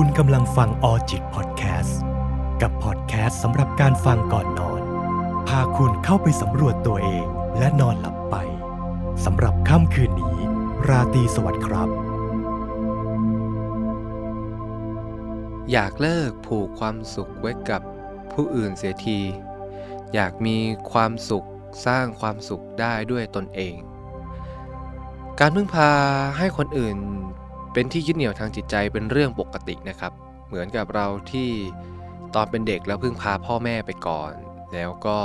คุณกำลังฟังออจิตพอดแคสต์กับพอดแคสต์สำหรับการฟังก่อนนอน พาคุณเข้าไปสำรวจตัวเองและนอนหลับไปสำหรับค่ำคืนนี้ ราตรีสวัสดิ์ครับ อยากเลิกผูกความสุขไว้กับผู้อื่นเสียที อยากมีความสุขสร้างความสุขได้ด้วยตนเอง การพึ่งพาให้คนอื่น เป็นที่ยึดเหนี่ยวทางจิตใจเป็นเรื่องปกตินะครับ เหมือนกับเราที่ตอนเป็นเด็กแล้วพึ่งพาพ่อแม่ไปก่อน แล้วก็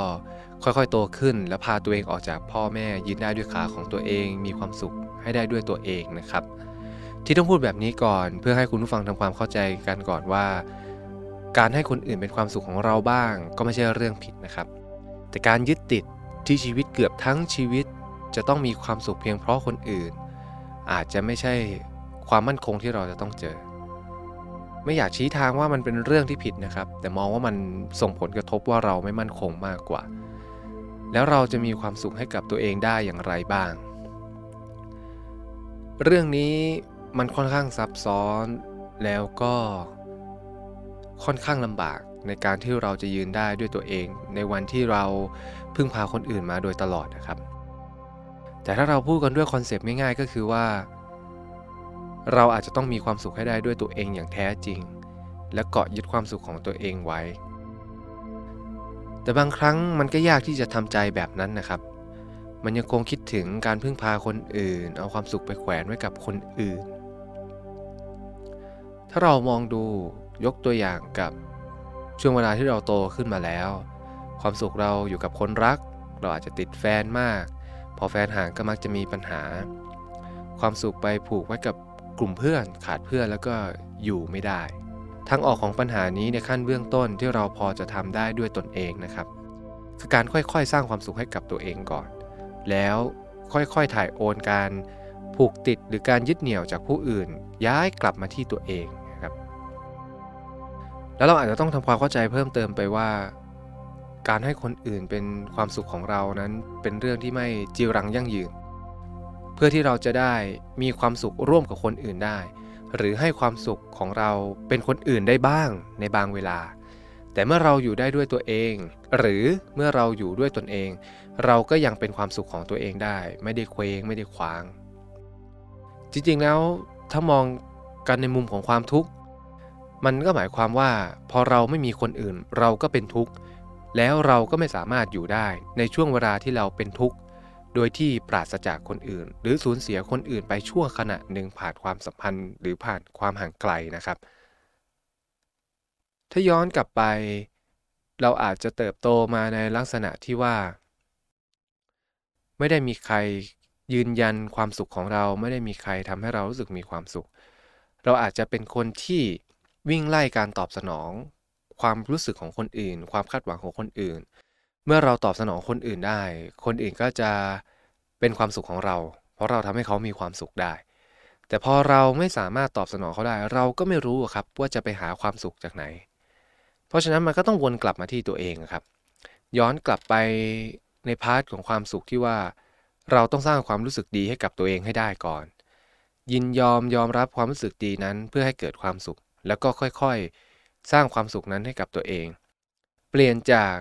ค่อยๆโตขึ้น แล้วพาตัวเองออกจากพ่อแม่ยืนได้ด้วยขาของตัวเอง มีความสุขให้ได้ด้วยตัวเองนะครับ ที่ต้องพูดแบบนี้ก่อนเพื่อให้คุณผู้ฟังทำความเข้าใจกันก่อนว่า การให้คนอื่นเป็นความสุขของเราบ้าง ก็ไม่ใช่เรื่องผิดนะครับ แต่การยึดติดที่ชีวิตเกือบทั้งชีวิต จะต้องมีความสุขเพียงเพราะคนอื่น อาจจะไม่ใช่ ความมั่นคงที่เราจะต้องเจอ ไม่อยากชี้ทางว่ามันเป็นเรื่องที่ผิดนะครับ แต่มองว่ามันส่งผลกระทบว่าเราไม่มั่นคงมากกว่า แล้วเราจะมีความสุขให้กับตัวเองได้อย่างไรบ้าง เรื่องนี้มันค่อนข้างซับซ้อนแล้วก็ค่อนข้างลำบากในการที่เราจะยืนได้ด้วยตัวเอง ในวันที่เราพึ่งพาคนอื่นมาโดยตลอดนะครับ แต่ถ้าเราพูดกันด้วยคอนเซปต์ง่ายๆก็คือว่า เราอาจจะต้องมีความสุขให้ได้ด้วยตัวเองอย่างแท้จริง และเกาะยึดความสุขของตัวเองไว้ แต่บางครั้งมันก็ยากที่จะทำใจแบบนั้นนะครับ มันยังคงคิดถึงการพึ่งพาคนอื่น เอาความสุขไปแขวนไว้กับคนอื่น ถ้าเรามองดูยกตัวอย่างกับช่วงเวลาที่เราโตขึ้นมาแล้ว ความสุขเราอยู่กับคนรัก เราอาจจะติดแฟนมาก พอแฟนห่างก็มักจะมีปัญหา ความสุขไปผูกไว้กับ กลุ่มเพื่อนขาดเพื่อนแล้วก็อยู่ไม่ได้ ทางออกของปัญหานี้ในขั้นเบื้องต้นที่เราพอจะทำได้ด้วยตนเองนะครับ คือการค่อยๆ สร้างความสุขให้กับตัวเองก่อน แล้วค่อยๆถ่ายโอนการผูกติดหรือการยึดเหนี่ยวจากผู้อื่น ย้ายกลับมาที่ตัวเองนะครับ แล้วเราอาจจะต้องทำความเข้าใจเพิ่มเติมไปว่า การให้คนอื่นเป็นความสุขของเรานั้นเป็นเรื่องที่ไม่จีรังยั่งยืน เพื่อที่เราจะได้มีความสุขร่วมกับคนอื่นได้ หรือให้ความสุขของเราเป็นคนอื่นได้บ้างในบางเวลา แต่เมื่อเราอยู่ได้ด้วยตัวเอง หรือเมื่อเราอยู่ด้วยตนเอง เราก็ยังเป็นความสุขของตัวเองได้ ไม่ได้เคว้งไม่ได้คว้าง จริงๆแล้วถ้ามองกันในมุมของความทุกข์มันก็หมายความว่าพอเราไม่มีคนอื่นเราก็เป็นทุกข์แล้วเราก็ไม่สามารถอยู่ได้ในช่วงเวลาที่เราเป็นทุกข์ โดยที่ปราศจากคนอื่น หรือสูญเสียคนอื่นไปชั่วขณะหนึ่งผ่านความสัมพันธ์ หรือผ่านความห่างไกลนะครับ ถ้าย้อนกลับไป เราอาจจะเติบโตมาในลักษณะที่ว่า ไม่ได้มีใครยืนยันความสุขของเราไม่ได้มีใครทำให้เรารู้สึกมีความสุข เราอาจจะเป็นคนที่วิ่งไล่การตอบสนอง ความรู้สึกของคนอื่น ความคาดหวังของคนอื่น เมื่อเราตอบสนองคนอื่นได้ คนอื่นก็จะเป็นความสุขของเรา เพราะเราทำให้เขามีความสุขได้ แต่พอเราไม่สามารถตอบสนองเขาได้ เราก็ไม่รู้ครับว่าจะไปหาความสุขจากไหน เพราะฉะนั้นมันก็ต้องวนกลับมาที่ตัวเองครับ ย้อนกลับไปใน part ของความสุขที่ว่า เราต้องสร้างความรู้สึกดีให้กับตัวเองให้ได้ก่อน ยินยอมยอมรับความรู้สึกดีนั้นเพื่อให้เกิดความสุข แล้วก็ค่อยๆ สร้างความสุขนั้นให้กับตัวเอง เปลี่ยนจาก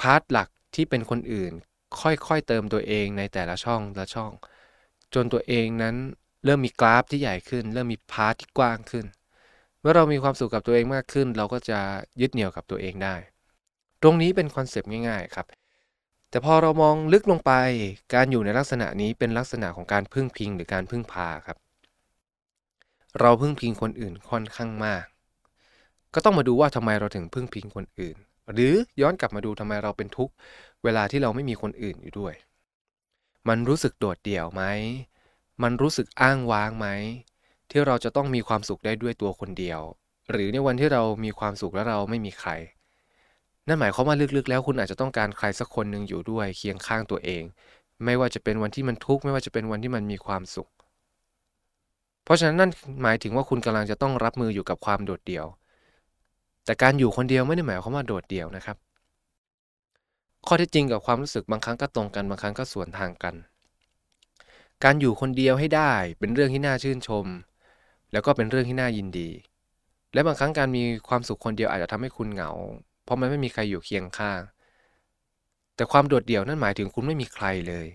part หลักที่เป็นคนอื่น ค่อยๆเติมตัวเองในแต่ละช่องละช่อง จนตัวเองนั้นเริ่มมีกราฟที่ใหญ่ขึ้น เริ่มมี part ที่กว้างขึ้น เมื่อเรามีความสุขกับตัวเองมากขึ้น เราก็จะยึดเหนี่ยวกับตัวเองได้ ตรงนี้เป็นคอนเซปต์ง่ายๆครับ แต่พอเรามองลึกลงไป การอยู่ในลักษณะนี้เป็นลักษณะของการพึ่งพิงหรือการพึ่งพาครับ เราพึ่งพิงคนอื่นค่อนข้างมาก ก็ต้องมาดูว่าทำไมเราถึงพึ่งพิงคนอื่น หรือย้อนกลับมาดูทำไมเราเป็นทุกข์เวลาที่เราไม่มีคนอื่นอยู่ด้วย มันรู้สึกโดดเดี่ยวไหม มันรู้สึกอ้างว้างไหม ที่เราจะต้องมีความสุขได้ด้วยตัวคนเดียว หรือในวันที่เรามีความสุขแล้วเราไม่มีใคร นั่นหมายความว่าลึกๆ แล้วคุณอาจจะต้องการใครสักคนหนึ่งอยู่ด้วยเคียงข้างตัวเอง ไม่ว่าจะเป็นวันที่มันทุกข์ไม่ว่าจะเป็นวันที่มันมีความสุข เพราะฉะนั้นนั่นหมายถึงว่าคุณกำลังจะต้องรับมืออยู่กับความโดดเดี่ยว แต่การอยู่คนเดียวไม่ได้หมายความว่าโดดเดี่ยวนะครับ ข้อเท็จจริงกับความรู้สึกบางครั้งก็ตรงกันบางครั้งก็สวนทางกัน การอยู่คนเดียวให้ได้เป็นเรื่องที่น่าชื่นชม แล้วก็เป็นเรื่องที่น่ายินดี และบางครั้งการมีความสุขคนเดียวอาจจะทำให้คุณเหงา เพราะมันไม่มีใครอยู่เคียงข้าง แต่ความโดดเดี่ยวนั่นหมายถึงคุณไม่มีใครเลย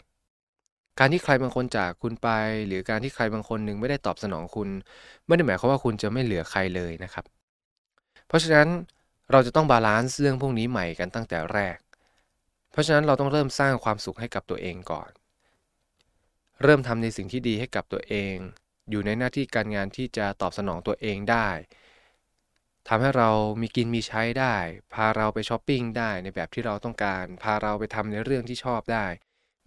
การที่ใครบางคนจากคุณไป หรือการที่ใครบางคนหนึ่งไม่ได้ตอบสนองคุณ ไม่ได้หมายความว่าคุณจะไม่เหลือใครเลยนะครับ เพราะฉะนั้นเราจะต้อง balance เรื่องพวกนี้ใหม่กันตั้งแต่แรก เพราะฉะนั้นเราต้องเริ่มสร้างความสุขให้กับตัวเองก่อน เริ่มทำในสิ่งที่ดีให้กับตัวเอง อยู่ในหน้าที่การงานที่จะตอบสนองตัวเองได้ทำให้เรามีกินมีใช้ได้ พาเราไปช้อปปิ้งได้ในแบบที่เราต้องการ พาเราไปทำในเรื่องที่ชอบได้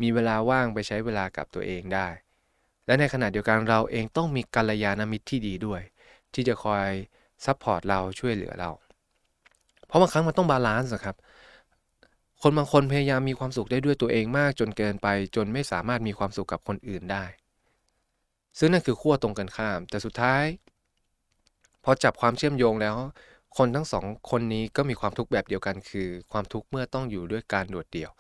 มีเวลาว่างไปใช้เวลากับตัวเองได้ และในขณะเดียวกันเราเองต้องมีกัลยาณมิตรที่ดีด้วย ที่จะคอย support เราช่วยเหลือเรา เพราะบางครั้งมันต้อง balance ครับ คนบางคนพยายามมีความสุขได้ด้วยตัวเองมากจนเกินไป จนไม่สามารถมีความสุขกับคนอื่นได้ ซึ่งนั่นคือขั้วตรงกันข้าม แต่สุดท้าย พอจับความเชื่อมโยงแล้ว คนทั้งสองคนนี้ก็มีความทุกข์แบบเดียวกันคือ ความทุกข์เมื่อต้องอยู่ด้วยการโดดเดี่ยว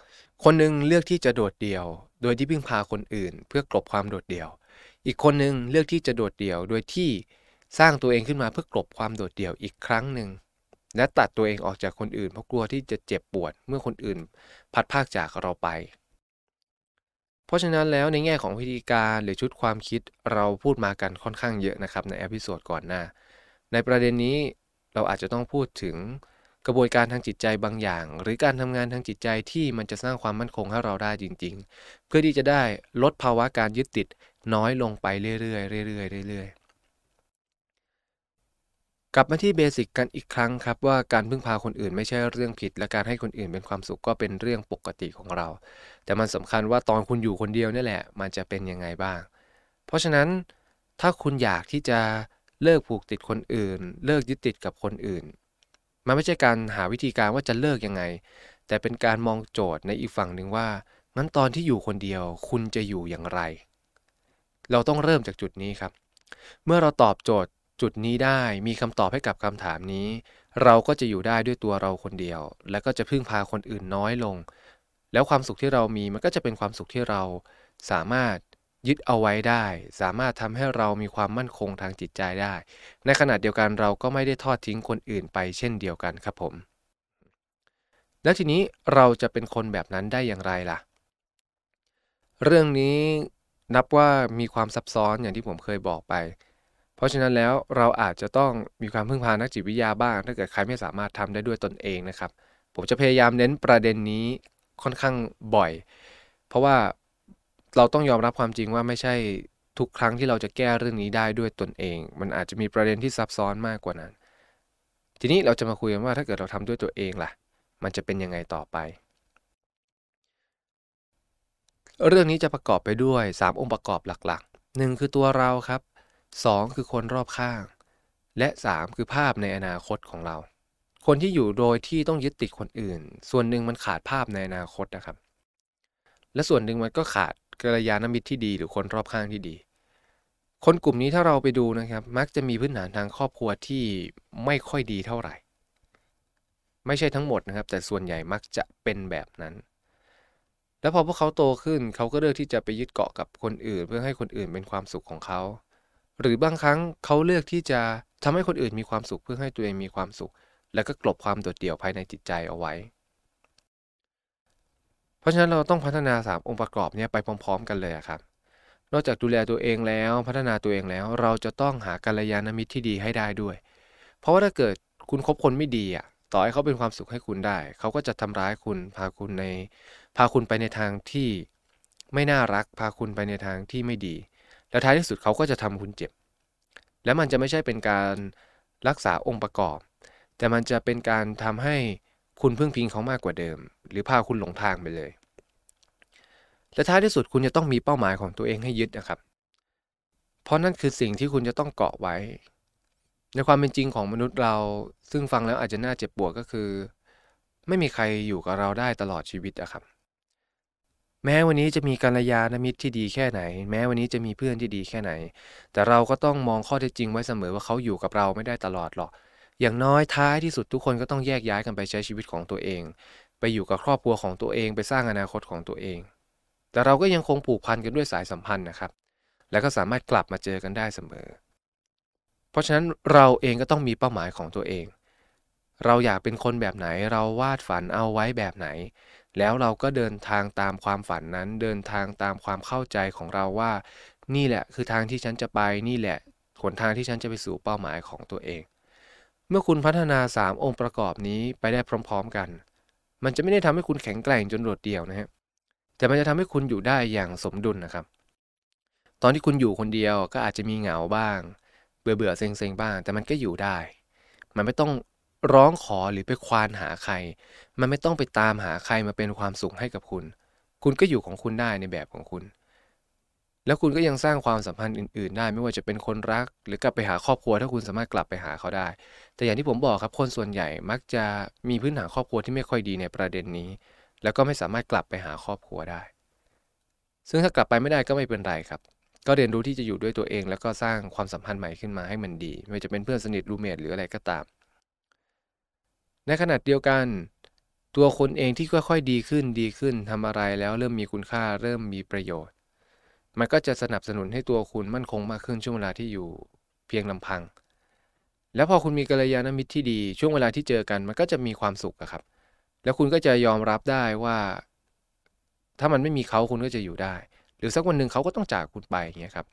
คนหนึ่งเลือกที่จะโดดเดี่ยว โดยที่พึ่งพาคนอื่น เพื่อกลบความโดดเดี่ยว อีกคนหนึ่งเลือกที่จะโดดเดี่ยวโดยที่ สร้างตัวเองขึ้นมาเพื่อกลบความโดดเดี่ยวอีกครั้งหนึ่ง และตัดตัวเองออกจากคนอื่นเพราะกลัวที่จะเจ็บปวดเมื่อคนอื่น พัดพากจากเราไป เพราะฉะนั้นแล้วในแง่ของวิธีการหรือชุดความคิดเราพูดมากันค่อนข้างเยอะนะครับในอพิโซดก่อนหน้า ในประเด็นนี้เราอาจจะต้องพูดถึงกระบวนการทางจิตใจบางอย่าง หรือการทำงานทางจิตใจที่มันจะสร้างความมั่นคงให้เราได้จริง ๆ เพื่อที่จะได้ลดภาวะการยึดติดน้อยลงไปเรื่อยๆเรื่อยๆเรื่อยๆ กลับมาที่เบสิกกันอีกครั้งครับว่าการพึ่งพาคนอื่นไม่ใช่เรื่องผิด และการให้คนอื่นเป็นความสุขก็เป็นเรื่องปกติของเรา แต่มันสำคัญว่าตอนคุณอยู่คนเดียวนี่แหละ มันจะเป็นยังไงบ้าง เพราะฉะนั้นถ้าคุณอยากที่จะเลิกผูกติดคนอื่น เลิกยึดติดกับคนอื่น มันไม่ใช่การหาวิธีการว่าจะเลิกยังไง แต่เป็นการมองโจทย์ในอีกฝั่งหนึ่งว่างั้นตอนที่อยู่คนเดียว คุณจะอยู่อย่างไร เราต้องเริ่มจากจุดนี้ครับ เมื่อเราตอบโจทย์ จุดนี้ได้มีคำตอบให้กับคำถามนี้ เราก็จะอยู่ได้ด้วยตัวเราคนเดียว และก็จะพึ่งพาคนอื่นน้อยลง แล้วความสุขที่เรามีมันก็จะเป็นความสุขที่เราสามารถยึดเอาไว้ได้ สามารถทำให้เรามีความมั่นคงทางจิตใจได้ ในขณะเดียวกันเราก็ไม่ได้ทอดทิ้งคนอื่นไปเช่นเดียวกันครับผม แล้วทีนี้เราจะเป็นคนแบบนั้นได้อย่างไรล่ะ เรื่องนี้นับว่ามีความซับซ้อนอย่างที่ผมเคยบอกไป ราะฉะนั้นแล้วเราอาจจะต้องมีความพึ่งพานักจิตวิทยาบ้าง ถ้าเกิดใครไม่สามารถทำได้ด้วยตนเองนะครับ ผมจะพยายามเน้นประเด็นนี้ค่อนข้างบ่อย เพราะว่าเราต้องยอมรับความจริงว่าไม่ใช่ทุกครั้งที่เราจะแก้เรื่องนี้ได้ด้วยตนเอง มันอาจจะมีประเด็นที่ซับซ้อนมากกว่านั้น ทีนี้เราจะมาคุยกันว่าถ้าเกิดเราทำด้วยตัวเองล่ะ มันจะเป็นยังไงต่อไป เรื่องนี้จะประกอบไปด้วย 3 องค์ประกอบหลักๆ1คือตัวเราครับ 2 คือคนรอบข้าง และ 3 คือภาพในอนาคตของเรา คนที่อยู่โดยที่ต้องยึดติดคนอื่น ส่วนหนึ่งมันขาดภาพในอนาคตนะครับ และส่วนหนึ่งมันก็ขาดกัลยาณมิตรที่ดีหรือคนรอบข้างที่ดี คนกลุ่มนี้ถ้าเราไปดูนะครับ มักจะมีพื้นฐานทางครอบครัวที่ไม่ค่อยดีเท่าไหร่ ไม่ใช่ทั้งหมดนะครับ แต่ส่วนใหญ่มักจะเป็นแบบนั้นแล้วพอพวกเขาโตขึ้นเขาก็เลือกที่จะไปยึดเกาะกับคนอื่น เพื่อให้คนอื่นเป็นความสุขของเขา หรือบางครั้งเขาเลือกที่จะทำให้คนอื่นมีความสุขเพื่อให้ตัวเองมีความสุข แล้วก็กลบความโดดเดี่ยวภายในจิตใจเอาไว้ เพราะฉะนั้นเราต้องพัฒนา 3 องค์ประกอบนี้ไปพร้อม ๆ กันเลยครับ นอกจากดูแลตัวเองแล้วพัฒนาตัวเองแล้ว เราจะต้องหากัลยาณมิตรที่ดีให้ได้ด้วย เพราะว่าถ้าเกิดคุณคบคนไม่ดีอะต่อให้เขาเป็นความสุขให้คุณได้ เขาก็จะทำร้ายคุณพาคุณใน พาคุณไปในทางที่ไม่น่ารัก พาคุณไปในทางที่ไม่ดี แล้วท้ายที่สุดเขาก็จะทำคุณเจ็บ และมันจะไม่ใช่เป็นการรักษาองค์ประกอบ แต่มันจะเป็นการทำให้คุณพึ่งพิงเขามากกว่าเดิม หรือพาคุณหลงทางไปเลย และท้ายที่สุดคุณจะต้องมีเป้าหมายของตัวเองให้ยึดนะครับ เพราะนั่นคือสิ่งที่คุณจะต้องเกาะไว้ ในความเป็นจริงของมนุษย์เรา ซึ่งฟังแล้วอาจจะน่าเจ็บปวดก็คือ ไม่มีใครอยู่กับเราได้ตลอดชีวิตนะครับ แม้วันนี้จะมีกัลยาณมิตรที่ดีแค่ไหน แม้วันนี้จะมีเพื่อนที่ดีแค่ไหน แต่เราก็ต้องมองข้อเท็จจริงไว้เสมอว่าเขาอยู่กับเราไม่ได้ตลอดหรอก อย่างน้อยท้ายที่สุดทุกคนก็ต้องแยกย้ายกันไปใช้ชีวิตของตัวเอง ไปอยู่กับครอบครัวของตัวเองไปสร้างอนาคตของตัวเอง แต่เราก็ยังคงผูกพันกันด้วยสายสัมพันธ์นะครับ และก็สามารถกลับมาเจอกันได้เสมอ เพราะฉะนั้นเราเองก็ต้องมีเป้าหมายของตัวเอง เราอยากเป็นคนแบบไหนเราวาดฝันเอาไว้แบบไหน แล้วเราก็เดินทางตามความฝันนั้น เดินทางตามความเข้าใจของเราว่า นี่แหละคือทางที่ฉันจะไปนี่แหละหนทางที่ฉันจะไปสู่เป้าหมายของตัวเอง เมื่อคุณพัฒนา 3 องค์ประกอบนี้ไปได้พร้อม ๆกัน มันจะไม่ได้ทำให้คุณแข็งแกร่งจนโดดเดี่ยวนะฮะแต่มันจะทำให้คุณอยู่ได้อย่างสมดุลนะครับ ตอนที่คุณอยู่คนเดียวก็อาจจะมีเหงาบ้าง เบื่อเบื่อเซ็งเซ็งบ้าง แต่มันก็อยู่ได้ มันไม่ต้อง ร้องขอหรือไปควานหาใคร มันไม่ต้องไปตามหาใครมาเป็นความสุขให้กับคุณ คุณก็อยู่ของคุณได้ในแบบของคุณ แล้วคุณก็ยังสร้างความสัมพันธ์อื่น ๆ ได้ไม่ว่าจะเป็นคนรัก หรือกลับไปหาครอบครัวถ้าคุณสามารถกลับไปหาเขาได้ แต่อย่างที่ผมบอกครับคนส่วนใหญ่มักจะมีพื้นฐานครอบครัวที่ไม่ค่อยดีในประเด็นนี้ แล้วก็ไม่สามารถกลับไปหาครอบครัวได้ ซึ่งถ้ากลับไปไม่ได้ก็ไม่เป็นไรครับก็เรียนรู้ที่จะอยู่ด้วยตัวเองแล้วก็สร้างความสัมพันธ์ใหม่ขึ้นมาให้มันดี ไม่ว่าจะเป็นเพื่อนสนิทรูเมทหรืออะไรก็ตาม ในขณะเดียวกัน ตัวคนเองที่ค่อยๆดีขึ้นดีขึ้นทำอะไรแล้วเริ่มมีคุณค่าเริ่มมีประโยชน์ มันก็จะสนับสนุนให้ตัวคุณมั่นคงมากขึ้นช่วงเวลาที่อยู่เพียงลำพัง แล้วพอคุณมีกัลยาณมิตรที่ดี ช่วงเวลาที่เจอกันมันก็จะมีความสุขครับ แล้วคุณก็จะยอมรับได้ว่า ถ้ามันไม่มีเขาคุณก็จะอยู่ได้ หรือสักวันหนึ่งเขาก็ต้องจากคุณไปอย่างเงี้ยครับ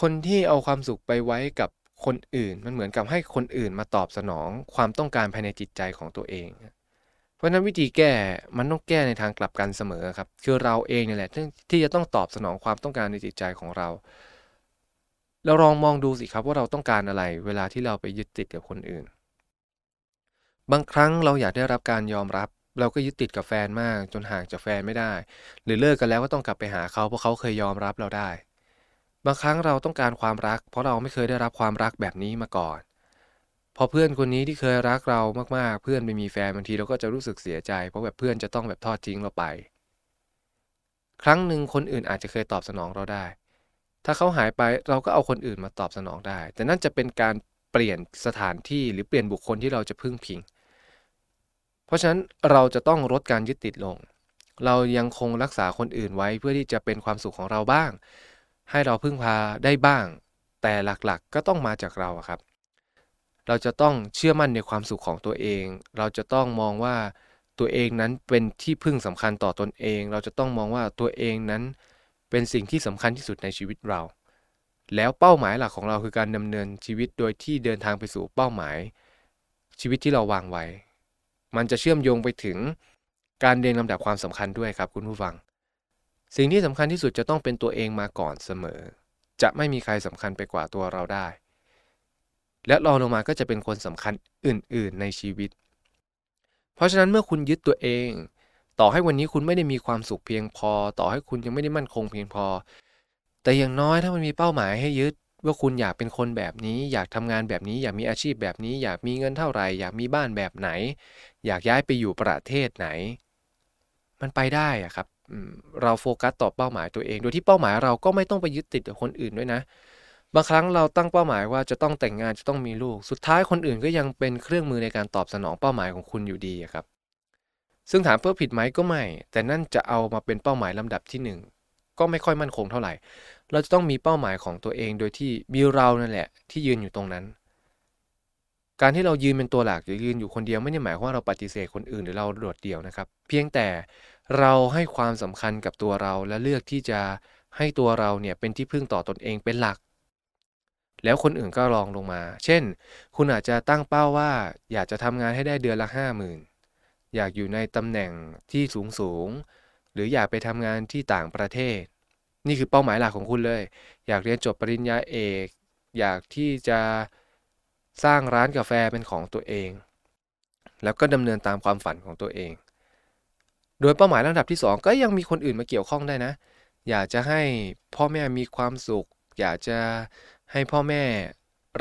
คนที่เอาความสุขไปไว้กับ คนอื่นมันเหมือนกับให้คนอื่นมาตอบสนองความต้องการภายในจิตใจของตัวเอง เพราะนั้นวิธีแก้มันต้องแก้ในทางกลับกันเสมอครับ คือเราเองเนี่ยแหละที่จะต้องตอบสนองความต้องการในจิตใจของเรา เราลองมองดูสิครับว่าเราต้องการอะไร เวลาที่เราไปยึดติดกับคนอื่น บางครั้งเราอยากได้รับการยอมรับ เราก็ยึดติดกับแฟนมาก จนห่างจากแฟนไม่ได้ หรือเลิกกันแล้วก็ต้องกลับไปหาเขาเพราะเขาเคยยอมรับเราได้ บางครั้งเราต้องการความรัก เพราะเราไม่เคยได้รับความรักแบบนี้มาก่อน พอเพื่อนคนนี้ที่เคยรักเรามากๆ เพื่อนไปมีแฟนบางทีเราก็จะรู้สึกเสียใจ เพราะแบบเพื่อนจะต้องแบบทอดทิ้งเราไป ครั้งหนึ่งคนอื่นอาจจะเคยตอบสนองเราได้ ถ้าเขาหายไปเราก็เอาคนอื่นมาตอบสนองได้ แต่นั่นจะเป็นการเปลี่ยนสถานที่หรือเปลี่ยนบุคคลที่เราจะพึ่งพิง เพราะฉะนั้นเราจะต้องลดการยึดติดลง เรายังคงรักษาคนอื่นไว้เพื่อที่จะเป็นความสุขของเราบ้าง ให้เราพึ่งพาได้บ้าง แต่หลักๆก็ต้องมาจากเราครับ เราจะต้องเชื่อมั่นในความสุขของตัวเอง เราจะต้องมองว่าตัวเองนั้นเป็นที่พึ่งสำคัญต่อตอนเอง เราจะต้องมองว่าตัวเองนั้นเป็นสิ่งที่สำคัญที่สุดในชีวิตเรา แล้วเป้าหมายหลักของเราคือการดำเนินชีวิตโดยที่เดินทางไปสู่เป้าหมาย ชีวิตที่เราวางไว้ มันจะเชื่อมโยงไปถึงการเรียงลำดับความสำคัญด้วยครับคุณผู้ฟัง สิ่งที่สำคัญที่สุดจะต้องเป็นตัวเองมาก่อนเสมอ จะไม่มีใครสำคัญไปกว่าตัวเราได้ และรองลงมาก็จะเป็นคนสำคัญอื่น ๆ ในชีวิต เพราะฉะนั้นเมื่อคุณยึดตัวเอง ต่อให้วันนี้คุณไม่ได้มีความสุขเพียงพอ ต่อให้คุณยังไม่ได้มั่นคงเพียงพอ แต่อย่างน้อยถ้ามันมีเป้าหมายให้ยึดว่าคุณอยากเป็นคนแบบนี้ อยากทำงานแบบนี้ อยากมีอาชีพแบบนี้ อยากมีเงินเท่าไหร่ อยากมีบ้านแบบไหน อยากย้ายไปอยู่ประเทศไหน มันไปได้อะครับ เราโฟกัสต่อเป้าหมายตัวเอง โดยที่เป้าหมายเราก็ไม่ต้องไปยึดติดกับคนอื่นด้วยนะ บางครั้งเราตั้งเป้าหมายว่าจะต้องแต่งงานจะต้องมีลูก สุดท้ายคนอื่นก็ยังเป็นเครื่องมือในการตอบสนองเป้าหมายของคุณอยู่ดีครับ ซึ่งถามเพื่อผิดไหมก็ไม่ แต่นั่นจะเอามาเป็นเป้าหมายลำดับที่ 1 ก็ไม่ค่อยมั่นคงเท่าไหร่ เราจะต้องมีเป้าหมายของตัวเองโดยที่มีเรานั่นแหละ ที่ยืนอยู่ตรงนั้นการที่เรายืนเป็นตัวหลักหรือยืนอยู่คนเดียวไม่ได้หมายความว่าเราปฏิเสธคนอื่นหรือเราโดดเดี่ยวนะครับ เพียงแต่ เราให้ความสำคัญกับตัวเราและเลือกที่จะให้ตัวเราเนี่ยเป็นที่พึ่งต่อตนเองเป็นหลัก แล้วคนอื่นก็รองลงมา เช่น คุณอาจจะตั้งเป้าว่าอยากจะทำงานให้ได้เดือนละห้าหมื่นอยากอยู่ในตำแหน่งที่สูงสูง หรืออยากไปทำงานที่ต่างประเทศ นี่คือเป้าหมายหลักของคุณเลย อยากเรียนจบปริญญาเอก อยากที่จะสร้างร้านกาแฟเป็นของตัวเอง แล้วก็ดำเนินตามความฝันของตัวเอง โดยเป้าหมายลำดับที่ 2 ก็ยังมีคนอื่นมาเกี่ยวข้องได้นะ อยากจะให้พ่อแม่มีความสุข อยากจะให้พ่อแม่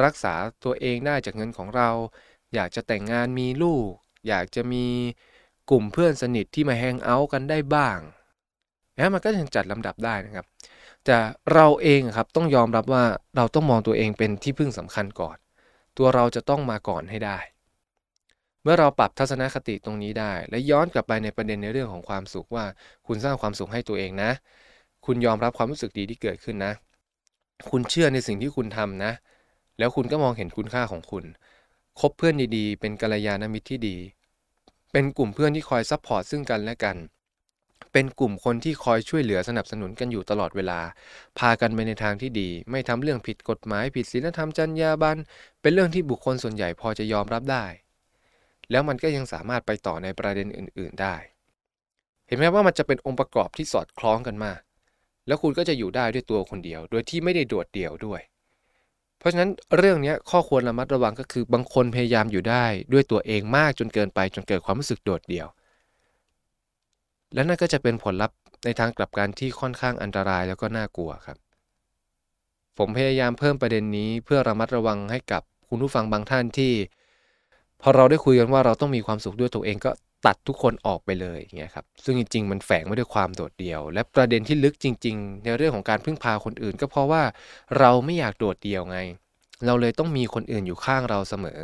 รักษาตัวเองได้จากเงินของเรา อยากจะแต่งงานมีลูก อยากจะมีกลุ่มเพื่อนสนิทที่มาแฮงเอาท์กันได้บ้างนะมันก็ยังจัดลำดับได้นะครับ แต่เราเองครับต้องยอมรับว่าเราต้องมองตัวเองเป็นที่พึ่งสำคัญก่อน ตัวเราจะต้องมาก่อนให้ได้ เมื่อเราปรับทัศนคติตรงนี้ได้ และย้อนกลับไปในประเด็นในเรื่องของความสุขว่า คุณสร้างความสุขให้ตัวเองนะ คุณยอมรับความรู้สึกดีที่เกิดขึ้นนะ คุณเชื่อในสิ่งที่คุณทำนะ แล้วคุณก็มองเห็นคุณค่าของคุณ คบเพื่อนดีๆ เป็นกัลยาณมิตรที่ดี เป็นกลุ่มเพื่อนที่คอย support ซึ่งกันและกัน เป็นกลุ่มคนที่คอยช่วยเหลือสนับสนุนกันอยู่ตลอดเวลา พากันไปในทางที่ดี ไม่ทำเรื่องผิดกฎหมายผิดศีลธรรมจรรยาบรรณเป็นเรื่องที่บุคคลส่วนใหญ่พอจะยอมรับได้ แล้วมันก็ยังสามารถไปต่อในประเด็นอื่น ๆได้ เห็นไหมว่ามันจะเป็นองค์ประกอบที่สอดคล้องกันมาก แล้วคุณก็จะอยู่ได้ด้วยตัวคนเดียว โดยที่ไม่ได้โดดเดี่ยวด้วย เพราะฉะนั้นเรื่องนี้ข้อควรระมัดระวังก็คือบางคนพยายามอยู่ได้ด้วยตัวเองมากจนเกินไปจนเกิดความรู้สึกโดดเดี่ยว และนั่นก็จะเป็นผลลัพธ์ในทางกลับกันที่ค่อนข้างอันตรายแล้วก็น่ากลัวครับ ผมพยายามเพิ่มประเด็นนี้เพื่อระมัดระวังให้กับคุณผู้ฟังบางท่านที่ พอเราได้คุยกันว่าเราต้องมีความสุขด้วยตัวเองก็ตัดทุกคนออกไปเลยอย่างเงี้ยครับซึ่งจริง ๆ มันแฝงไว้ด้วยความโดดเดี่ยว และประเด็นที่ลึกจริง ๆ ในเรื่องของการพึ่งพาคนอื่น ก็เพราะว่าเราไม่อยากโดดเดี่ยวไง เราเลยต้องมีคนอื่นอยู่ข้างเราเสมอ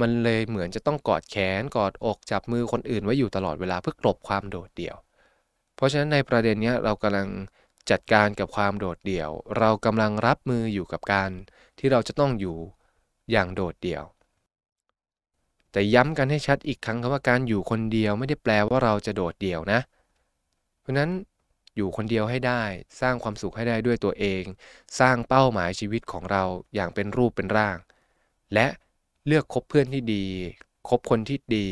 มันเลยเหมือนจะต้องกอดแขนกอดอกจับมือคนอื่นไว้อยู่ตลอดเวลาเพื่อกลบความโดดเดี่ยว เพราะฉะนั้นในประเด็นนี้เรากำลังจัดการกับความโดดเดี่ยว เรากำลังรับมืออยู่กับการที่เราจะต้องอยู่อย่างโดดเดี่ยว แต่ย้ำกันให้ชัดอีกครั้งครับว่าการอยู่คนเดียวไม่ได้แปลว่าเราจะโดดเดี่ยวนะ เพราะนั้นอยู่คนเดียวให้ได้ สร้างความสุขให้ได้ด้วยตัวเอง สร้างเป้าหมายชีวิตของเราอย่างเป็นรูปเป็นร่าง และเลือกคบเพื่อนที่ดี คบคนที่ดี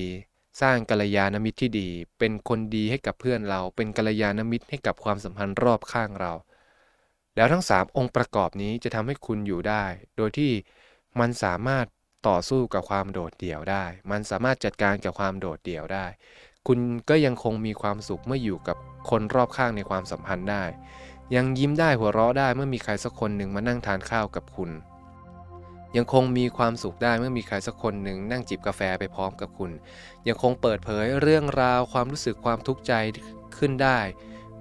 สร้างกัลยาณมิตรที่ดี เป็นคนดีให้กับเพื่อนเรา เป็นกัลยาณมิตรให้กับความสัมพันธ์รอบข้างเรา แล้วทั้ง 3 องค์ประกอบนี้จะทำให้คุณอยู่ได้ โดยที่มันสามารถ ต่อสู้กับความโดดเดี่ยวได้ มันสามารถจัดการกับความโดดเดี่ยวได้ คุณก็ยังคงมีความสุขเมื่ออยู่กับคนรอบข้างในความสัมพันธ์ได้ ยังยิ้มได้หัวเราะได้เมื่อมีใครสักคนหนึ่งมานั่งทานข้าวกับคุณ ยังคงมีความสุขได้เมื่อมีใครสักคนหนึ่งนั่งจิบกาแฟไปพร้อมกับคุณ ยังคงเปิดเผยเรื่องราวความรู้สึกความทุกข์ใจขึ้นได้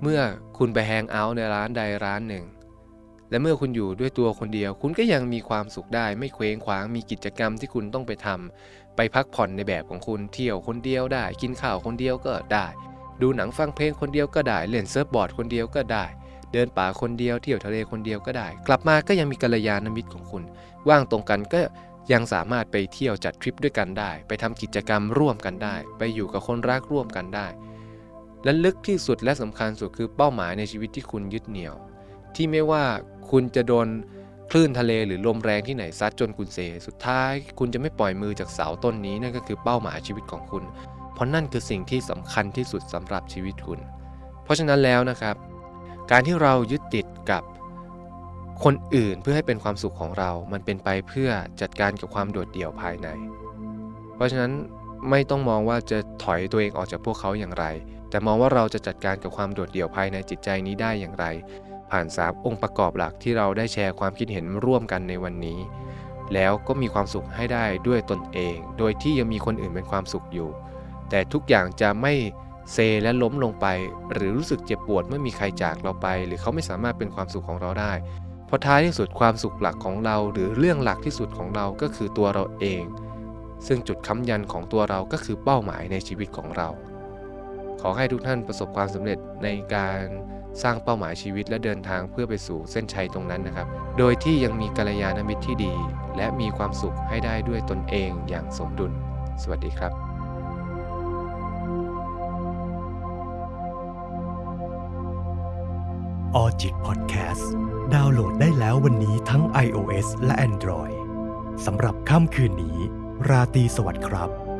เมื่อคุณไปแฮงเอาท์ในร้านใดร้านหนึ่ง และเมื่อคุณอยู่ด้วยตัวคนเดียว คุณก็ยังมีความสุขได้ ไม่เคว้งคว้างมีกิจกรรมที่คุณต้องไปทำไปพักผ่อนในแบบของคุณเที่ยวคนเดียวได้ กินข้าวคนเดียวก็ได้ ดูหนังฟังเพลงคนเดียวก็ได้ เล่นเซิร์ฟบอร์ดคนเดียวก็ได้ เดินป่าคนเดียวเที่ยวทะเลคนเดียวก็ได้ กลับมาก็ยังมีกัลยาณมิตรของคุณ ว่างตรงกันก็ยังสามารถไปเที่ยวจัดทริปด้วยกันได้ ไปทำกิจกรรมร่วมกันได้ ไปอยู่กับคนรักร่วมกันได้ และลึกที่สุดและสำคัญสุดคือเป้าหมายในชีวิตที่คุณยึดเหนี่ยว ที่ไม่ว่าคุณจะโดนคลื่นทะเลหรือลมแรงที่ไหนซัดจนคุณเซสุดท้าย คุณจะไม่ปล่อยมือจากเสาต้นนี้นั่นก็คือเป้าหมายชีวิตของคุณ เพราะนั่นคือสิ่งที่สำคัญที่สุดสำหรับชีวิตคุณ เพราะฉะนั้นแล้วนะครับ การที่เรายึดติดกับคนอื่นเพื่อให้เป็นความสุขของเรา มันเป็นไปเพื่อจัดการกับความโดดเดี่ยวภายใน เพราะฉะนั้นไม่ต้องมองว่าจะถอยตัวเองออกจากพวกเขาอย่างไร แต่มองว่าเราจะจัดการกับความโดดเดี่ยวภายในจิตใจนี้ได้อย่างไร ผ่าน 3 องค์ประกอบหลักที่เราได้แชร์ความคิดเห็นร่วมกันในวันนี้ แล้วก็มีความสุขให้ได้ด้วยตนเอง โดยที่ยังมีคนอื่นเป็นความสุขอยู่ แต่ทุกอย่างจะไม่เซและล้มลงไป หรือรู้สึกเจ็บปวดเมื่อมีใครจากเราไป หรือเขาไม่สามารถเป็นความสุขของเราได้ เพราะท้ายที่สุดความสุขหลักของเรา หรือเรื่องหลักที่สุดของเราก็คือตัวเราเอง ซึ่งจุดค้ำยันของตัวเราก็คือเป้าหมายในชีวิตของเรา ขอให้ทุกท่านประสบความสำเร็จในการ สร้างเป้าหมายชีวิตและเดินทางเพื่อไปสู่เส้นชัยตรงนั้นนะครับ โดยที่ยังมีกัลยาณมิตรที่ดี และมีความสุขให้ได้ด้วยตนเองอย่างสมดุล สวัสดีครับออจิตพอดแคสต์ดาวน์โหลดได้แล้ววันนี้ทั้ง iOS และ Android สำหรับค่ำคืนนี้ ราตรีสวัสดิ์ครับ